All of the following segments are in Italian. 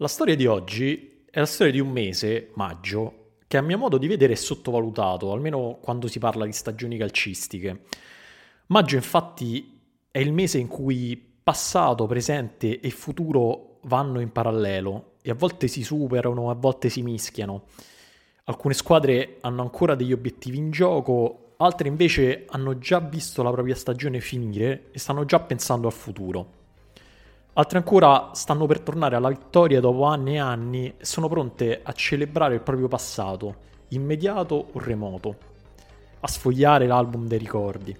La storia di oggi è la storia di un mese, maggio, che a mio modo di vedere è sottovalutato, almeno quando si parla di stagioni calcistiche. Maggio infatti è il mese in cui passato, presente e futuro vanno in parallelo e a volte si superano, a volte si mischiano. Alcune squadre hanno ancora degli obiettivi in gioco, altre invece hanno già visto la propria stagione finire e stanno già pensando al futuro. Altre ancora stanno per tornare alla vittoria dopo anni e anni e sono pronte a celebrare il proprio passato, immediato o remoto, a sfogliare l'album dei ricordi.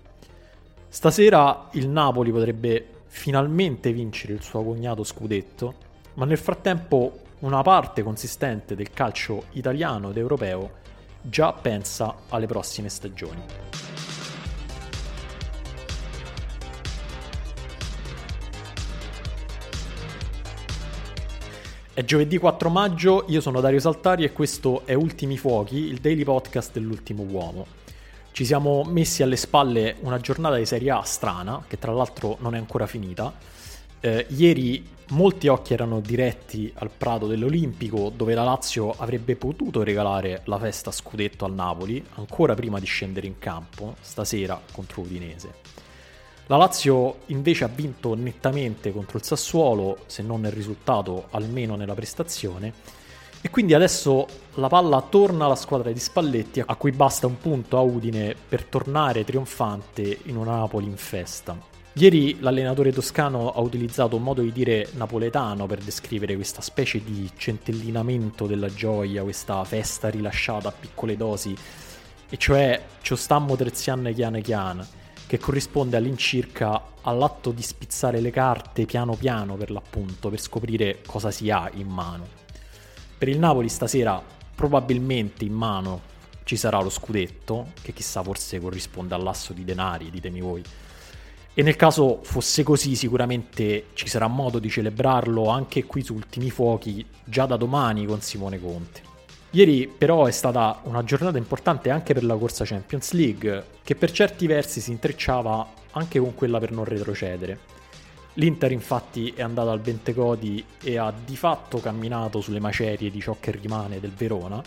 Stasera il Napoli potrebbe finalmente vincere il suo cognato scudetto, ma nel frattempo una parte consistente del calcio italiano ed europeo già pensa alle prossime stagioni. È giovedì 4 maggio, io sono Dario Saltari e questo è Ultimi Fuochi, il daily podcast dell'ultimo uomo. Ci siamo messi alle spalle una giornata di Serie A strana, che tra l'altro non è ancora finita. Eh, ieri molti occhi erano diretti al Prato dell'Olimpico, dove la Lazio avrebbe potuto regalare la festa scudetto al Napoli, ancora prima di scendere in campo, stasera contro Udinese. La Lazio invece ha vinto nettamente contro il Sassuolo, se non nel risultato, almeno nella prestazione. E quindi adesso la palla torna alla squadra di Spalletti, a cui basta un punto a Udine per tornare trionfante in una Napoli in festa. Ieri l'allenatore toscano ha utilizzato un modo di dire napoletano per descrivere questa specie di centellinamento della gioia, questa festa rilasciata a piccole dosi, e cioè ciò stammo terziane chiane chiane che corrisponde all'incirca all'atto di spizzare le carte piano piano per l'appunto, per scoprire cosa si ha in mano. Per il Napoli stasera probabilmente in mano ci sarà lo scudetto, che chissà forse corrisponde all'asso di denari, ditemi voi. E nel caso fosse così sicuramente ci sarà modo di celebrarlo anche qui su Ultimi Fuochi già da domani con Simone Conte. Ieri però è stata una giornata importante anche per la corsa Champions League, che per certi versi si intrecciava anche con quella per non retrocedere. L'Inter infatti è andata al Bentecodi e ha di fatto camminato sulle macerie di ciò che rimane del Verona,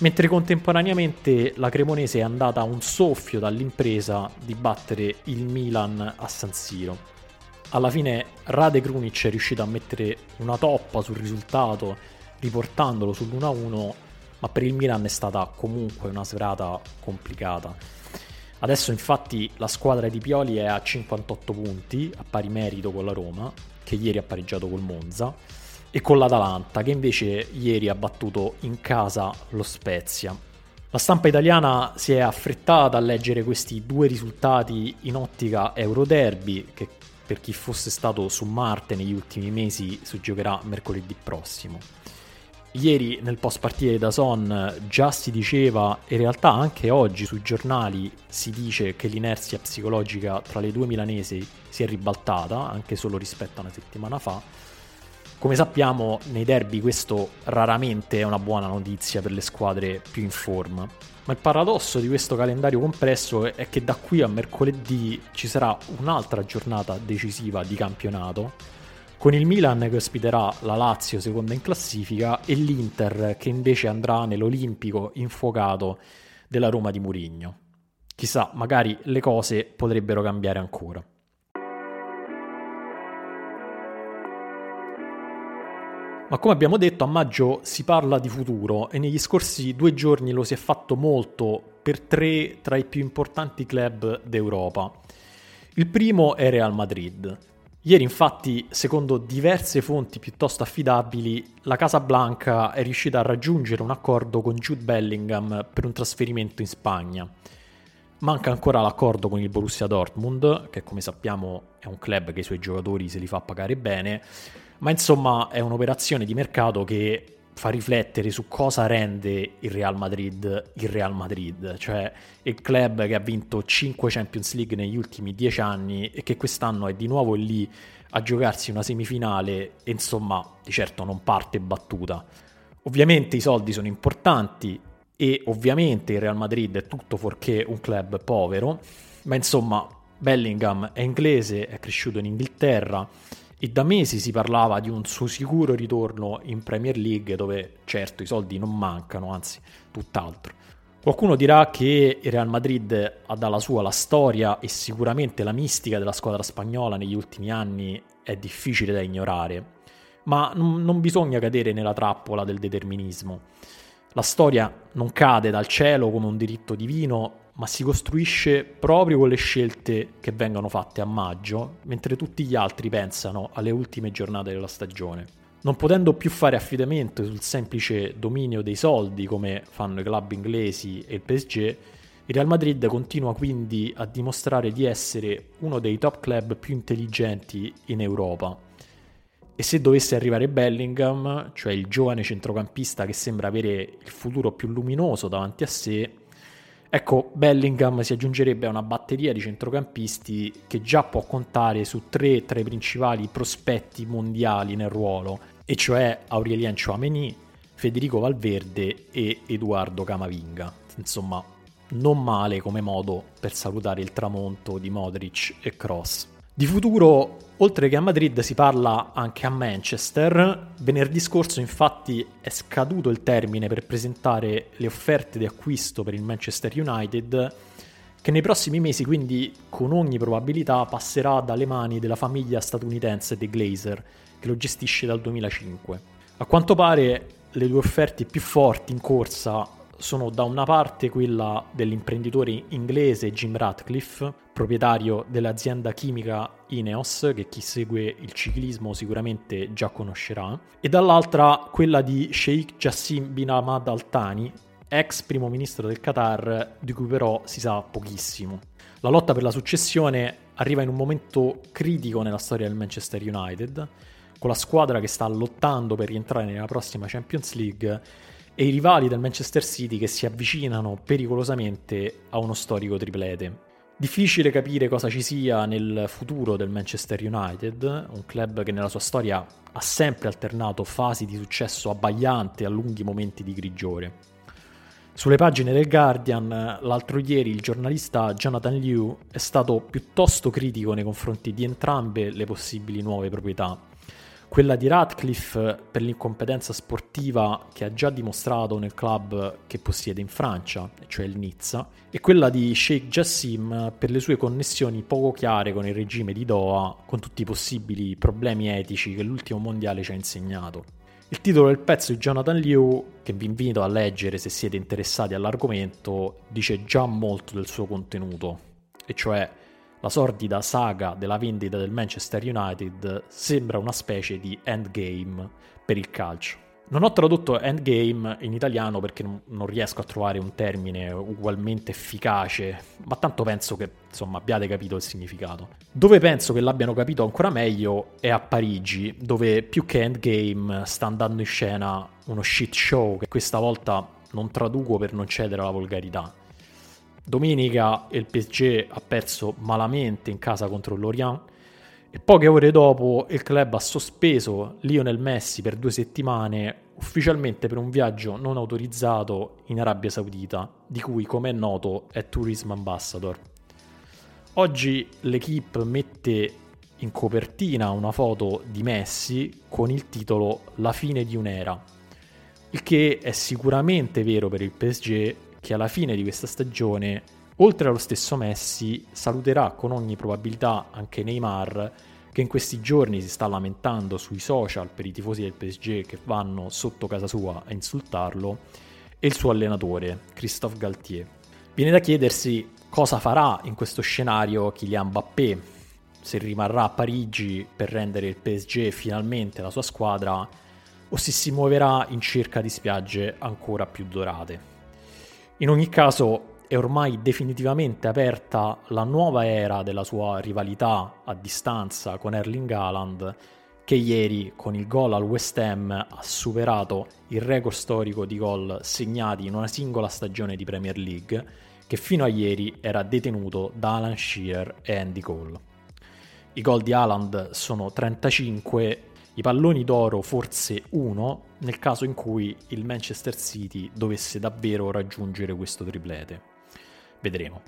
mentre contemporaneamente la Cremonese è andata a un soffio dall'impresa di battere il Milan a San Siro. Alla fine Rade Krunic è riuscito a mettere una toppa sul risultato riportandolo sull'1-1, ma per il Milan è stata comunque una serata complicata. Adesso infatti la squadra di Pioli è a 58 punti, a pari merito con la Roma, che ieri ha pareggiato col Monza, e con l'Atalanta, che invece ieri ha battuto in casa lo Spezia. La stampa italiana si è affrettata a leggere questi due risultati in ottica Euroderby, che per chi fosse stato su Marte negli ultimi mesi si giocherà mercoledì prossimo. Ieri nel post partita da Son già si diceva, in realtà anche oggi sui giornali si dice che l'inerzia psicologica tra le due milanesi si è ribaltata, anche solo rispetto a una settimana fa. Come sappiamo, nei derby questo raramente è una buona notizia per le squadre più in forma. Ma il paradosso di questo calendario compresso è che da qui a mercoledì ci sarà un'altra giornata decisiva di campionato con il Milan che ospiterà la Lazio seconda in classifica e l'Inter che invece andrà nell'Olimpico infuocato della Roma di Murigno. Chissà, magari le cose potrebbero cambiare ancora. Ma come abbiamo detto, a maggio si parla di futuro e negli scorsi due giorni lo si è fatto molto per tre tra i più importanti club d'Europa. Il primo è Real Madrid, Ieri infatti, secondo diverse fonti piuttosto affidabili, la Casa Blanca è riuscita a raggiungere un accordo con Jude Bellingham per un trasferimento in Spagna. Manca ancora l'accordo con il Borussia Dortmund, che come sappiamo è un club che i suoi giocatori se li fa pagare bene, ma insomma è un'operazione di mercato che fa riflettere su cosa rende il Real Madrid il Real Madrid, cioè il club che ha vinto 5 Champions League negli ultimi 10 anni e che quest'anno è di nuovo lì a giocarsi una semifinale e insomma di certo non parte battuta. Ovviamente i soldi sono importanti e ovviamente il Real Madrid è tutto fuorché un club povero, ma insomma Bellingham è inglese, è cresciuto in Inghilterra e da mesi si parlava di un suo sicuro ritorno in Premier League dove certo i soldi non mancano, anzi tutt'altro. Qualcuno dirà che il Real Madrid ha dalla sua la storia e sicuramente la mistica della squadra spagnola negli ultimi anni è difficile da ignorare, ma non bisogna cadere nella trappola del determinismo. La storia non cade dal cielo come un diritto divino, ma si costruisce proprio con le scelte che vengono fatte a maggio, mentre tutti gli altri pensano alle ultime giornate della stagione. Non potendo più fare affidamento sul semplice dominio dei soldi come fanno i club inglesi e il PSG, il Real Madrid continua quindi a dimostrare di essere uno dei top club più intelligenti in Europa e se dovesse arrivare Bellingham, cioè il giovane centrocampista che sembra avere il futuro più luminoso davanti a sé, ecco, Bellingham si aggiungerebbe a una batteria di centrocampisti che già può contare su tre tra i principali prospetti mondiali nel ruolo, e cioè Aurelien Chouameni, Federico Valverde e Edoardo Camavinga. Insomma, non male come modo per salutare il tramonto di Modric e Cross. Di futuro, oltre che a Madrid, si parla anche a Manchester. Venerdì scorso, infatti, è scaduto il termine per presentare le offerte di acquisto per il Manchester United, che nei prossimi mesi, quindi con ogni probabilità, passerà dalle mani della famiglia statunitense dei Glazer, che lo gestisce dal 2005. A quanto pare, le due offerte più forti in corsa sono da una parte quella dell'imprenditore inglese Jim Ratcliffe, proprietario dell'azienda chimica Ineos, che chi segue il ciclismo sicuramente già conoscerà, e dall'altra quella di Sheikh Jassim bin Ahmad Al Thani, ex primo ministro del Qatar, di cui però si sa pochissimo. La lotta per la successione arriva in un momento critico nella storia del Manchester United, con la squadra che sta lottando per rientrare nella prossima Champions League e i rivali del Manchester City che si avvicinano pericolosamente a uno storico triplete. Difficile capire cosa ci sia nel futuro del Manchester United, un club che nella sua storia ha sempre alternato fasi di successo abbagliante a lunghi momenti di grigiore. Sulle pagine del Guardian, l'altro ieri il giornalista Jonathan Liu è stato piuttosto critico nei confronti di entrambe le possibili nuove proprietà quella di Radcliffe per l'incompetenza sportiva che ha già dimostrato nel club che possiede in Francia, cioè il Nizza, e quella di Sheikh Jassim per le sue connessioni poco chiare con il regime di Doha, con tutti i possibili problemi etici che l'ultimo mondiale ci ha insegnato. Il titolo del pezzo di Jonathan Liu, che vi invito a leggere se siete interessati all'argomento, dice già molto del suo contenuto, e cioè la sordida saga della vendita del Manchester United sembra una specie di endgame per il calcio. Non ho tradotto endgame in italiano perché non riesco a trovare un termine ugualmente efficace, ma tanto penso che insomma abbiate capito il significato. Dove penso che l'abbiano capito ancora meglio è a Parigi, dove più che endgame sta andando in scena uno shit show che questa volta non traduco per non cedere alla volgarità. Domenica il PSG ha perso malamente in casa contro l'Orient e poche ore dopo il club ha sospeso Lionel Messi per due settimane ufficialmente per un viaggio non autorizzato in Arabia Saudita, di cui come è noto è Tourism Ambassador. Oggi l'equipe mette in copertina una foto di Messi con il titolo La fine di un'era, il che è sicuramente vero per il PSG che alla fine di questa stagione, oltre allo stesso Messi, saluterà con ogni probabilità anche Neymar, che in questi giorni si sta lamentando sui social per i tifosi del PSG che vanno sotto casa sua a insultarlo, e il suo allenatore, Christophe Galtier. Viene da chiedersi cosa farà in questo scenario Kylian Mbappé, se rimarrà a Parigi per rendere il PSG finalmente la sua squadra o se si muoverà in cerca di spiagge ancora più dorate. In ogni caso è ormai definitivamente aperta la nuova era della sua rivalità a distanza con Erling Haaland che ieri con il gol al West Ham ha superato il record storico di gol segnati in una singola stagione di Premier League che fino a ieri era detenuto da Alan Shearer e Andy Cole. I gol di Haaland sono 35 i palloni d'oro forse uno nel caso in cui il Manchester City dovesse davvero raggiungere questo triplete. Vedremo.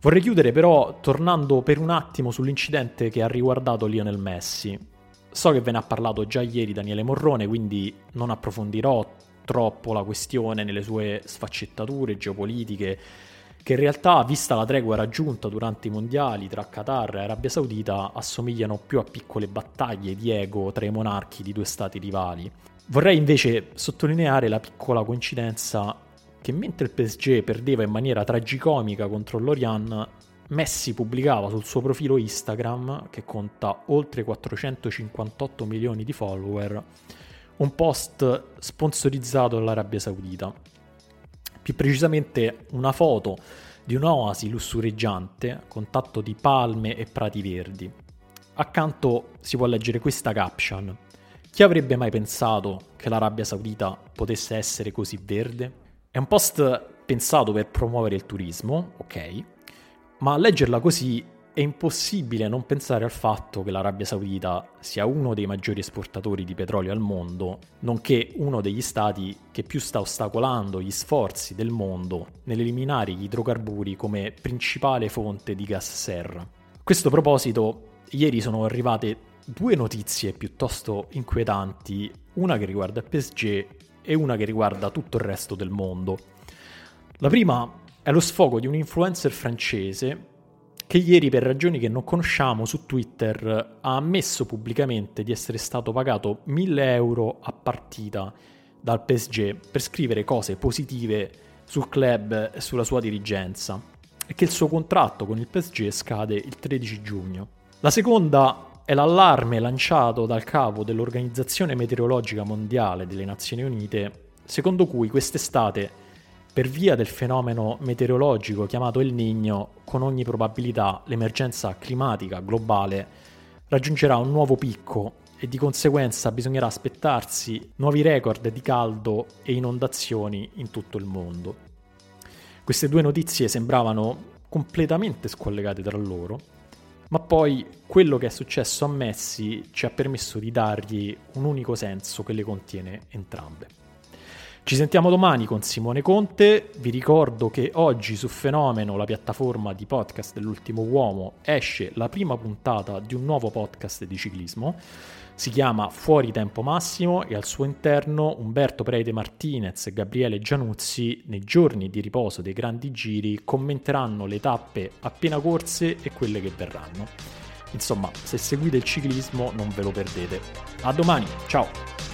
Vorrei chiudere però tornando per un attimo sull'incidente che ha riguardato Lionel Messi. So che ve ne ha parlato già ieri Daniele Morrone, quindi non approfondirò troppo la questione nelle sue sfaccettature geopolitiche, che in realtà, vista la tregua raggiunta durante i mondiali tra Qatar e Arabia Saudita, assomigliano più a piccole battaglie di ego tra i monarchi di due stati rivali. Vorrei invece sottolineare la piccola coincidenza che mentre il PSG perdeva in maniera tragicomica contro l'Orient, Messi pubblicava sul suo profilo Instagram, che conta oltre 458 milioni di follower, un post sponsorizzato dall'Arabia Saudita. Più precisamente una foto di un'oasi lussureggiante con tatto di palme e prati verdi. Accanto si può leggere questa caption. Chi avrebbe mai pensato che l'Arabia Saudita potesse essere così verde? È un post pensato per promuovere il turismo, ok, ma leggerla così è impossibile non pensare al fatto che l'Arabia Saudita sia uno dei maggiori esportatori di petrolio al mondo, nonché uno degli stati che più sta ostacolando gli sforzi del mondo nell'eliminare gli idrocarburi come principale fonte di gas serra. A questo proposito, ieri sono arrivate due notizie piuttosto inquietanti, una che riguarda il PSG e una che riguarda tutto il resto del mondo. La prima è lo sfogo di un influencer francese che ieri per ragioni che non conosciamo su Twitter ha ammesso pubblicamente di essere stato pagato 1000 euro a partita dal PSG per scrivere cose positive sul club e sulla sua dirigenza e che il suo contratto con il PSG scade il 13 giugno. La seconda è l'allarme lanciato dal capo dell'Organizzazione Meteorologica Mondiale delle Nazioni Unite, secondo cui quest'estate per via del fenomeno meteorologico chiamato El Niño, con ogni probabilità l'emergenza climatica globale raggiungerà un nuovo picco e di conseguenza bisognerà aspettarsi nuovi record di caldo e inondazioni in tutto il mondo. Queste due notizie sembravano completamente scollegate tra loro, ma poi quello che è successo a Messi ci ha permesso di dargli un unico senso che le contiene entrambe. Ci sentiamo domani con Simone Conte. Vi ricordo che oggi su Fenomeno, la piattaforma di podcast dell'ultimo uomo, esce la prima puntata di un nuovo podcast di ciclismo. Si chiama Fuori Tempo Massimo e al suo interno Umberto Preide Martinez e Gabriele Gianuzzi, nei giorni di riposo dei grandi giri, commenteranno le tappe appena corse e quelle che verranno. Insomma, se seguite il ciclismo non ve lo perdete. A domani, ciao!